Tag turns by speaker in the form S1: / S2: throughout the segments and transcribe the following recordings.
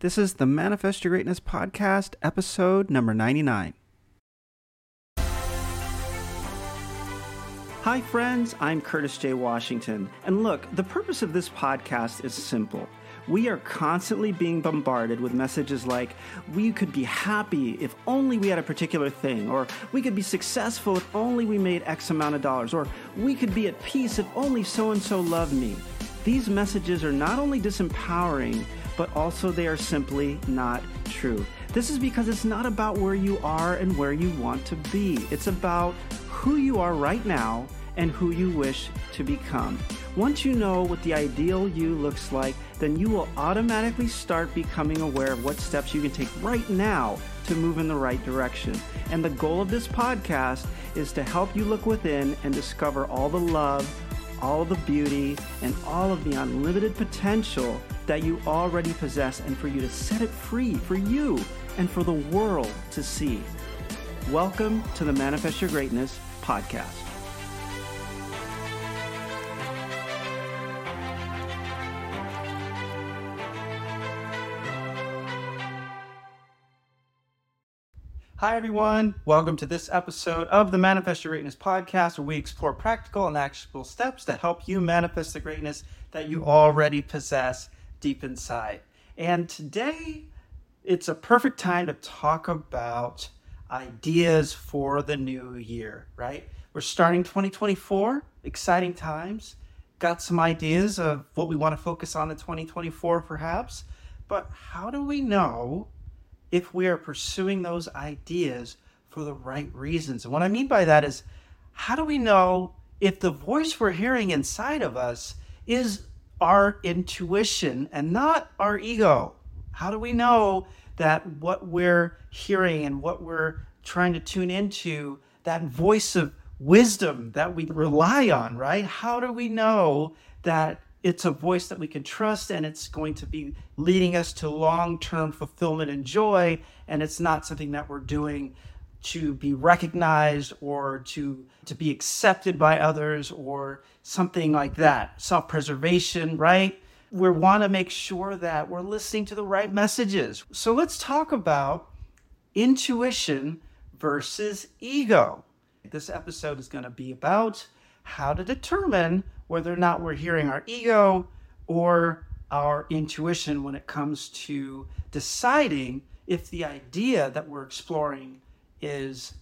S1: This is the Manifest Your Greatness podcast, episode number 99. Hi, friends. I'm Curtis J. Washington. And look, the purpose of this podcast is simple. We are constantly being bombarded with messages like, we could be happy if only we had a particular thing, or we could be successful if only we made X amount of dollars, or we could be at peace if only so and so loved me. These messages are not only disempowering, but also they are simply not true. This is because it's not about where you are and where you want to be. It's about who you are right now and who you wish to become. Once you know what the ideal you looks like, then you will automatically start becoming aware of what steps you can take right now to move in the right direction. And the goal of this podcast is to help you look within and discover all the love, all the beauty, and all of the unlimited potential that you already possess, and for you to set it free for you and for the world to see. Welcome to the Manifest Your Greatness podcast. Hi, everyone. Welcome to this episode of the Manifest Your Greatness podcast, where we explore practical and actionable steps that help you manifest the greatness that you already possess deep inside. And today, it's a perfect time to talk about ideas for the new year, right? We're starting 2024, exciting times. Got some ideas of what we want to focus on in 2024, perhaps. But how do we know? if we are pursuing those ideas for the right reasons. And what I mean by that is, how do we know if the voice we're hearing inside of us is our intuition and not our ego? How do we know that what we're hearing and what we're trying to tune into, that voice of wisdom that we rely on, right? How do we know that it's a voice that we can trust and it's going to be leading us to long-term fulfillment and joy and it's not something that we're doing to be recognized or to to be accepted by others or something like that. Self-preservation right? We want to make sure that we're listening to the right messages. So let's talk about intuition versus ego. This episode is going to be about how to determine whether or not we're hearing our ego or our intuition when it comes to deciding if the idea that we're exploring is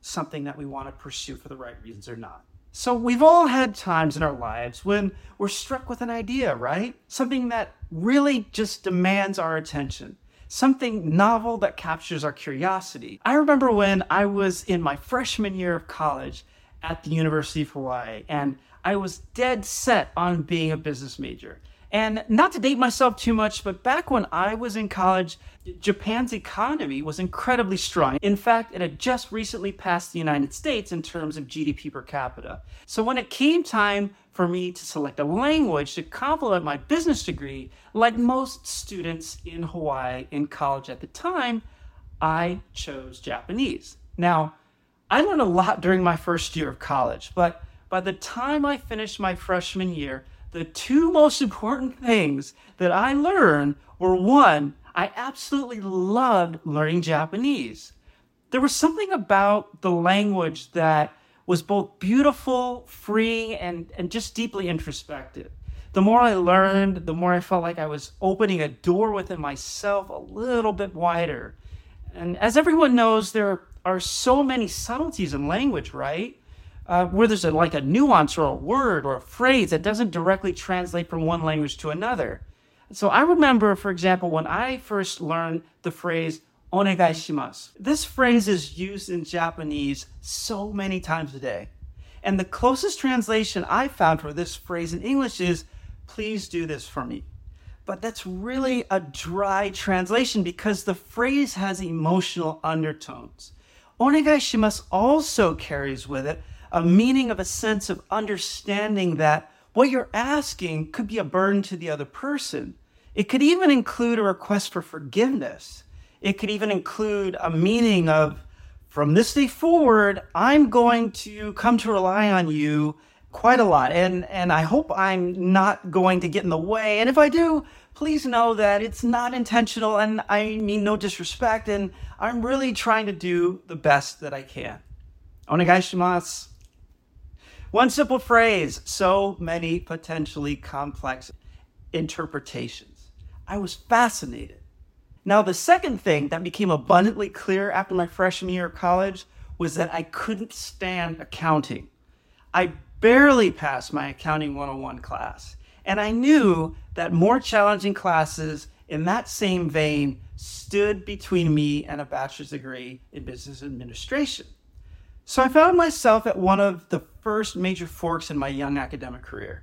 S1: something that we want to pursue for the right reasons or not. So, we've all had times in our lives when we're struck with an idea, right? Something that really just demands our attention, something novel that captures our curiosity. I remember when I was in my freshman year of college at the University of Hawaii, and I was dead set on being a business major. And not to date myself too much, but back when I was in college, Japan's economy was incredibly strong. In fact, it had just recently passed the United States in terms of GDP per capita. So when it came time for me to select a language to complement my business degree, like most students in Hawaii in college at the time, I chose Japanese. Now, I learned a lot during my first year of college, but by the time I finished my freshman year, the two most important things that I learned were one, I absolutely loved learning Japanese. There was something about the language that was both beautiful, free, and, and just deeply introspective. The more I learned, the more I felt like I was opening a door within myself a little bit wider. And as everyone knows, there are so many subtleties in language, right? Uh, where there's a, like a nuance or a word or a phrase that doesn't directly translate from one language to another. So I remember, for example, when I first learned the phrase onegai shimasu. This phrase is used in Japanese so many times a day. And the closest translation I found for this phrase in English is, please do this for me. But that's really a dry translation because the phrase has emotional undertones. Onegai shimasu also carries with it a meaning of a sense of understanding that what you're asking could be a burden to the other person. It could even include a request for forgiveness. It could even include a meaning of, from this day forward, I'm going to come to rely on you quite a lot. And, and I hope I'm not going to get in the way. And if I do, please know that it's not intentional and I mean no disrespect, and I'm really trying to do the best that I can. Onegaishimasu. One simple phrase, so many potentially complex interpretations. I was fascinated. Now, the second thing that became abundantly clear after my freshman year of college was that I couldn't stand accounting. I barely passed my Accounting 101 class, and I knew that more challenging classes in that same vein stood between me and a bachelor's degree in business administration. So I found myself at one of the first major forks in my young academic career.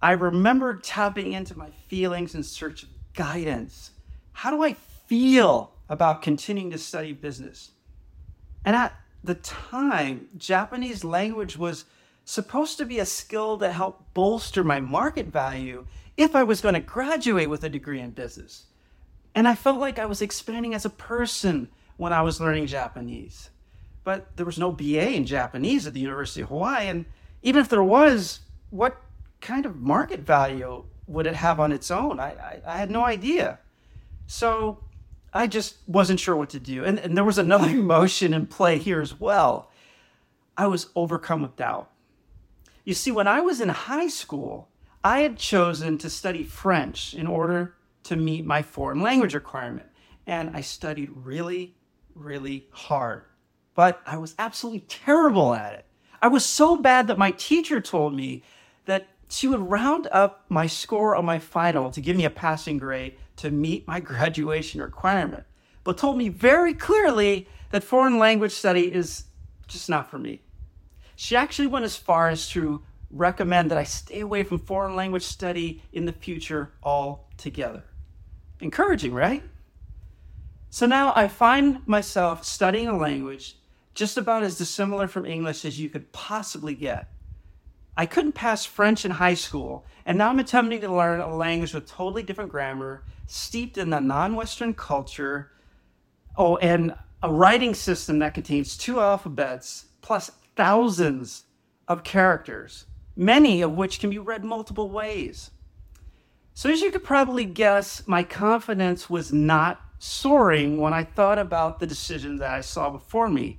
S1: I remember tapping into my feelings in search of guidance. How do I feel about continuing to study business? And at the time, Japanese language was supposed to be a skill that helped bolster my market value if I was going to graduate with a degree in business. And I felt like I was expanding as a person when I was learning Japanese. But there was no BA in Japanese at the University of Hawaii. And even if there was, what kind of market value would it have on its own? I, I, I had no idea. So I just wasn't sure what to do. And, and there was another emotion in play here as well. I was overcome with doubt. You see, when I was in high school, I had chosen to study French in order to meet my foreign language requirement. And I studied really, really hard. But I was absolutely terrible at it. I was so bad that my teacher told me that she would round up my score on my final to give me a passing grade to meet my graduation requirement, but told me very clearly that foreign language study is just not for me. She actually went as far as to recommend that I stay away from foreign language study in the future altogether. Encouraging, right? So now I find myself studying a language just about as dissimilar from English as you could possibly get. I couldn't pass French in high school, and now I'm attempting to learn a language with totally different grammar, steeped in a non Western culture, oh, and a writing system that contains two alphabets plus thousands of characters, many of which can be read multiple ways. So, as you could probably guess, my confidence was not soaring when I thought about the decision that I saw before me,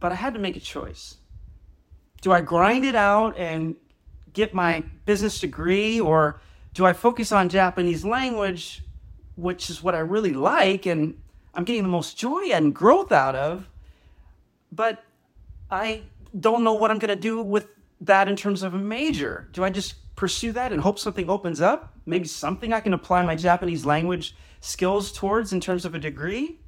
S1: but I had to make a choice do I grind it out and get my business degree, or do I focus on Japanese language, which is what I really like and I'm getting the most joy and growth out of? But I don't know what I'm going to do with that in terms of a major. Do I just pursue that and hope something opens up? Maybe something I can apply my Japanese language skills towards in terms of a degree?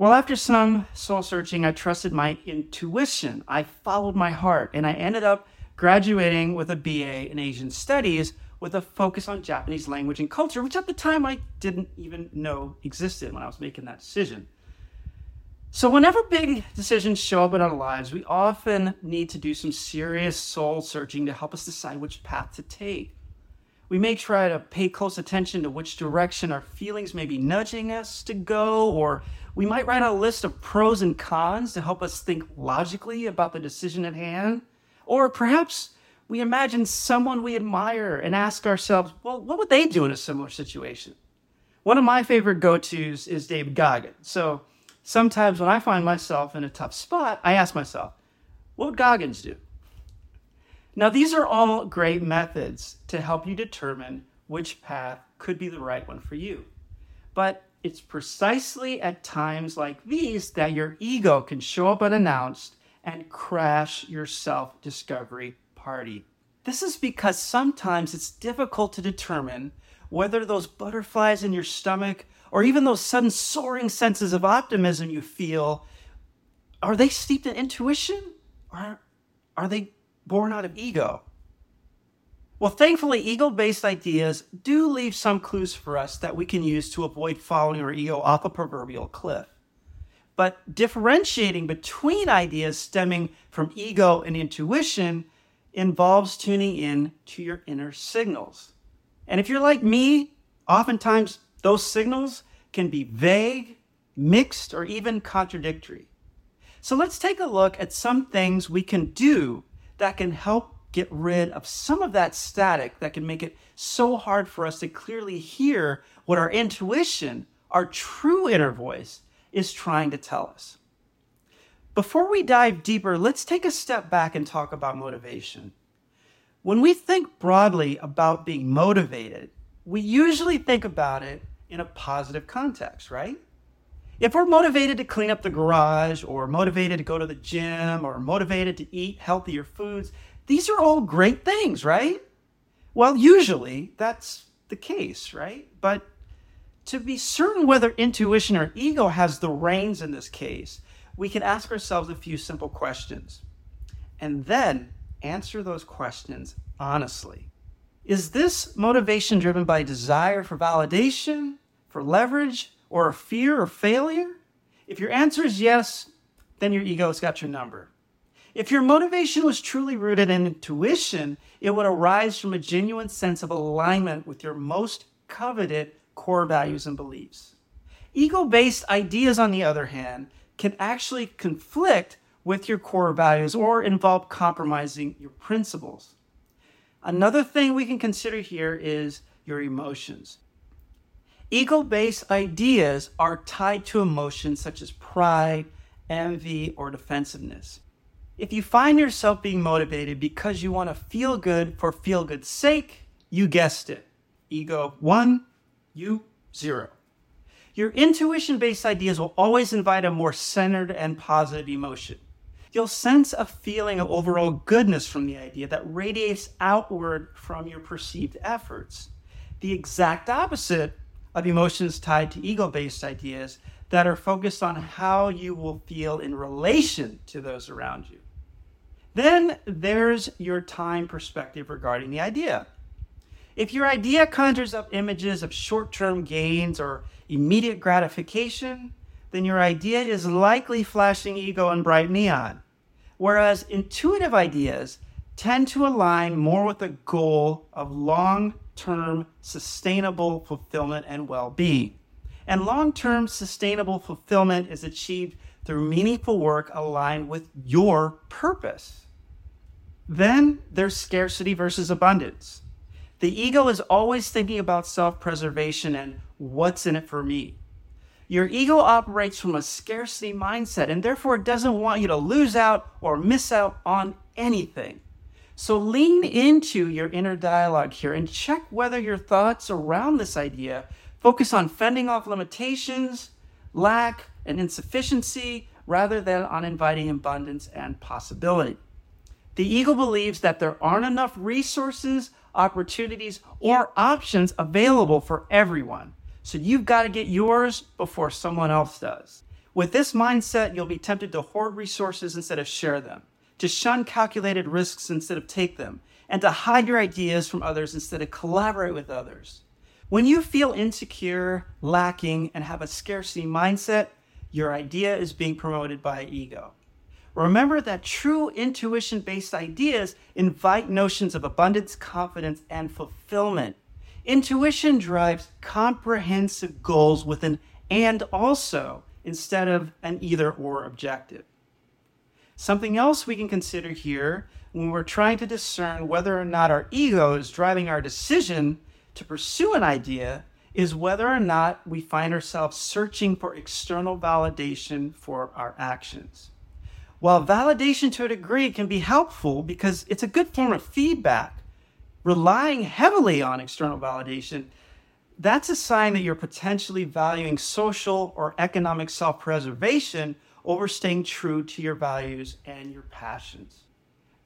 S1: Well, after some soul searching, I trusted my intuition. I followed my heart, and I ended up graduating with a BA in Asian Studies with a focus on Japanese language and culture, which at the time I didn't even know existed when I was making that decision. So, whenever big decisions show up in our lives, we often need to do some serious soul searching to help us decide which path to take. We may try to pay close attention to which direction our feelings may be nudging us to go, or we might write a list of pros and cons to help us think logically about the decision at hand. Or perhaps we imagine someone we admire and ask ourselves, well, what would they do in a similar situation? One of my favorite go tos is David Goggins. So sometimes when I find myself in a tough spot, I ask myself, what would Goggins do? Now, these are all great methods to help you determine which path could be the right one for you. But it's precisely at times like these that your ego can show up unannounced and crash your self discovery party. This is because sometimes it's difficult to determine whether those butterflies in your stomach or even those sudden soaring senses of optimism you feel are they steeped in intuition or are they born out of ego. Well, thankfully, ego based ideas do leave some clues for us that we can use to avoid falling our ego off a proverbial cliff. But differentiating between ideas stemming from ego and intuition involves tuning in to your inner signals. And if you're like me, oftentimes those signals can be vague, mixed, or even contradictory. So let's take a look at some things we can do that can help get rid of some of that static that can make it so hard for us to clearly hear what our intuition, our true inner voice, is trying to tell us. Before we dive deeper, let's take a step back and talk about motivation. When we think broadly about being motivated, we usually think about it in a positive context, right? If we're motivated to clean up the garage, or motivated to go to the gym, or motivated to eat healthier foods, these are all great things, right? Well, usually that's the case, right? But to be certain whether intuition or ego has the reins in this case, we can ask ourselves a few simple questions and then answer those questions honestly. Is this motivation driven by desire for validation, for leverage, or a fear of failure? If your answer is yes, then your ego's got your number. If your motivation was truly rooted in intuition, it would arise from a genuine sense of alignment with your most coveted core values and beliefs. Ego based ideas, on the other hand, can actually conflict with your core values or involve compromising your principles. Another thing we can consider here is your emotions. Ego based ideas are tied to emotions such as pride, envy, or defensiveness. If you find yourself being motivated because you want to feel good for feel good's sake, you guessed it. Ego one, you zero. Your intuition based ideas will always invite a more centered and positive emotion. You'll sense a feeling of overall goodness from the idea that radiates outward from your perceived efforts. The exact opposite of emotions tied to ego based ideas that are focused on how you will feel in relation to those around you. Then there's your time perspective regarding the idea. If your idea conjures up images of short term gains or immediate gratification, then your idea is likely flashing ego and bright neon. Whereas intuitive ideas tend to align more with the goal of long term sustainable fulfillment and well being. And long term sustainable fulfillment is achieved through meaningful work aligned with your purpose. Then there's scarcity versus abundance. The ego is always thinking about self preservation and what's in it for me. Your ego operates from a scarcity mindset and therefore it doesn't want you to lose out or miss out on anything. So lean into your inner dialogue here and check whether your thoughts around this idea focus on fending off limitations, lack, and insufficiency rather than on inviting abundance and possibility. The ego believes that there aren't enough resources, opportunities, or options available for everyone. So you've got to get yours before someone else does. With this mindset, you'll be tempted to hoard resources instead of share them to shun calculated risks instead of take them, and to hide your ideas from others instead of collaborate with others. When you feel insecure, lacking, and have a scarcity mindset, your idea is being promoted by ego. Remember that true intuition based ideas invite notions of abundance, confidence, and fulfillment. Intuition drives comprehensive goals with an and also instead of an either or objective. Something else we can consider here when we're trying to discern whether or not our ego is driving our decision to pursue an idea is whether or not we find ourselves searching for external validation for our actions. While validation to a degree can be helpful because it's a good form of feedback, relying heavily on external validation, that's a sign that you're potentially valuing social or economic self preservation over staying true to your values and your passions.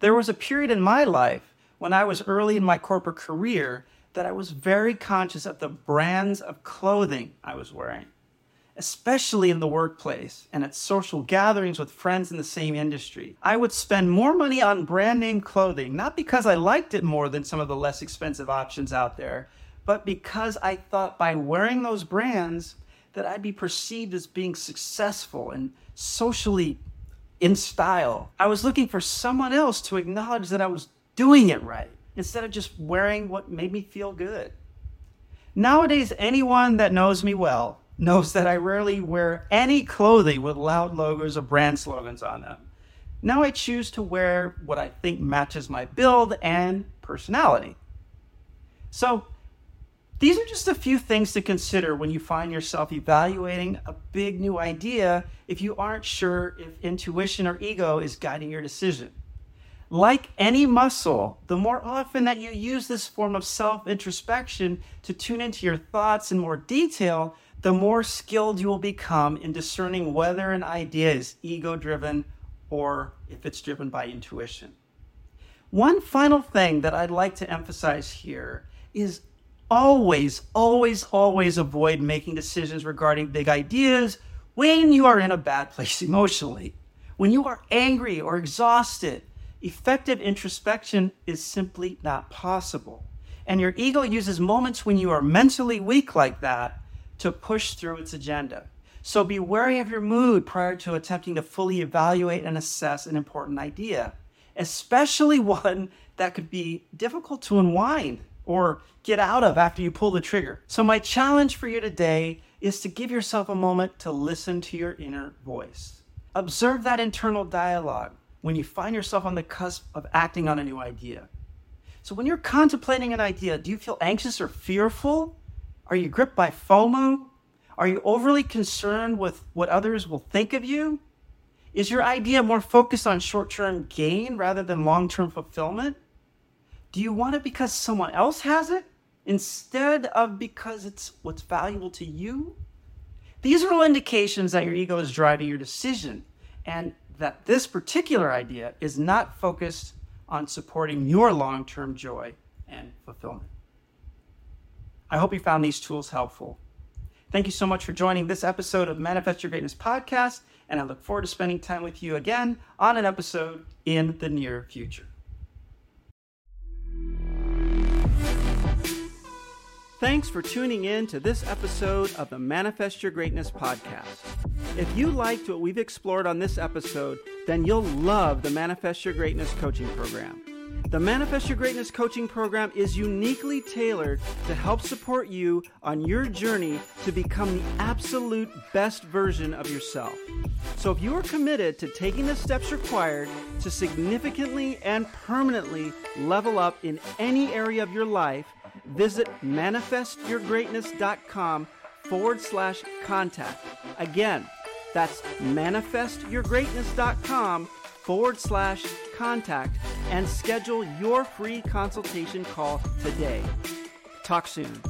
S1: There was a period in my life when I was early in my corporate career that I was very conscious of the brands of clothing I was wearing, especially in the workplace and at social gatherings with friends in the same industry. I would spend more money on brand name clothing, not because I liked it more than some of the less expensive options out there, but because I thought by wearing those brands that I'd be perceived as being successful and socially in style. I was looking for someone else to acknowledge that I was doing it right instead of just wearing what made me feel good. Nowadays, anyone that knows me well knows that I rarely wear any clothing with loud logos or brand slogans on them. Now I choose to wear what I think matches my build and personality. So, these are just a few things to consider when you find yourself evaluating a big new idea if you aren't sure if intuition or ego is guiding your decision. Like any muscle, the more often that you use this form of self introspection to tune into your thoughts in more detail, the more skilled you will become in discerning whether an idea is ego driven or if it's driven by intuition. One final thing that I'd like to emphasize here is always, always, always avoid making decisions regarding big ideas when you are in a bad place emotionally. When you are angry or exhausted, effective introspection is simply not possible. And your ego uses moments when you are mentally weak like that to push through its agenda. So be wary of your mood prior to attempting to fully evaluate and assess an important idea, especially one that could be difficult to unwind or get out of after you pull the trigger. So, my challenge for you today is to give yourself a moment to listen to your inner voice. Observe that internal dialogue when you find yourself on the cusp of acting on a new idea. So, when you're contemplating an idea, do you feel anxious or fearful? Are you gripped by FOMO? Are you overly concerned with what others will think of you? Is your idea more focused on short term gain rather than long term fulfillment? Do you want it because someone else has it instead of because it's what's valuable to you? These are all indications that your ego is driving your decision and that this particular idea is not focused on supporting your long term joy and fulfillment. I hope you found these tools helpful. Thank you so much for joining this episode of Manifest Your Greatness podcast, and I look forward to spending time with you again on an episode in the near future. Thanks for tuning in to this episode of the Manifest Your Greatness podcast. If you liked what we've explored on this episode, then you'll love the Manifest Your Greatness coaching program. The Manifest Your Greatness coaching program is uniquely tailored to help support you on your journey to become the absolute best version of yourself. So, if you are committed to taking the steps required to significantly and permanently level up in any area of your life, visit manifestyourgreatness.com forward slash contact. Again, that's manifestyourgreatness.com forward slash contact and schedule your free consultation call today. Talk soon.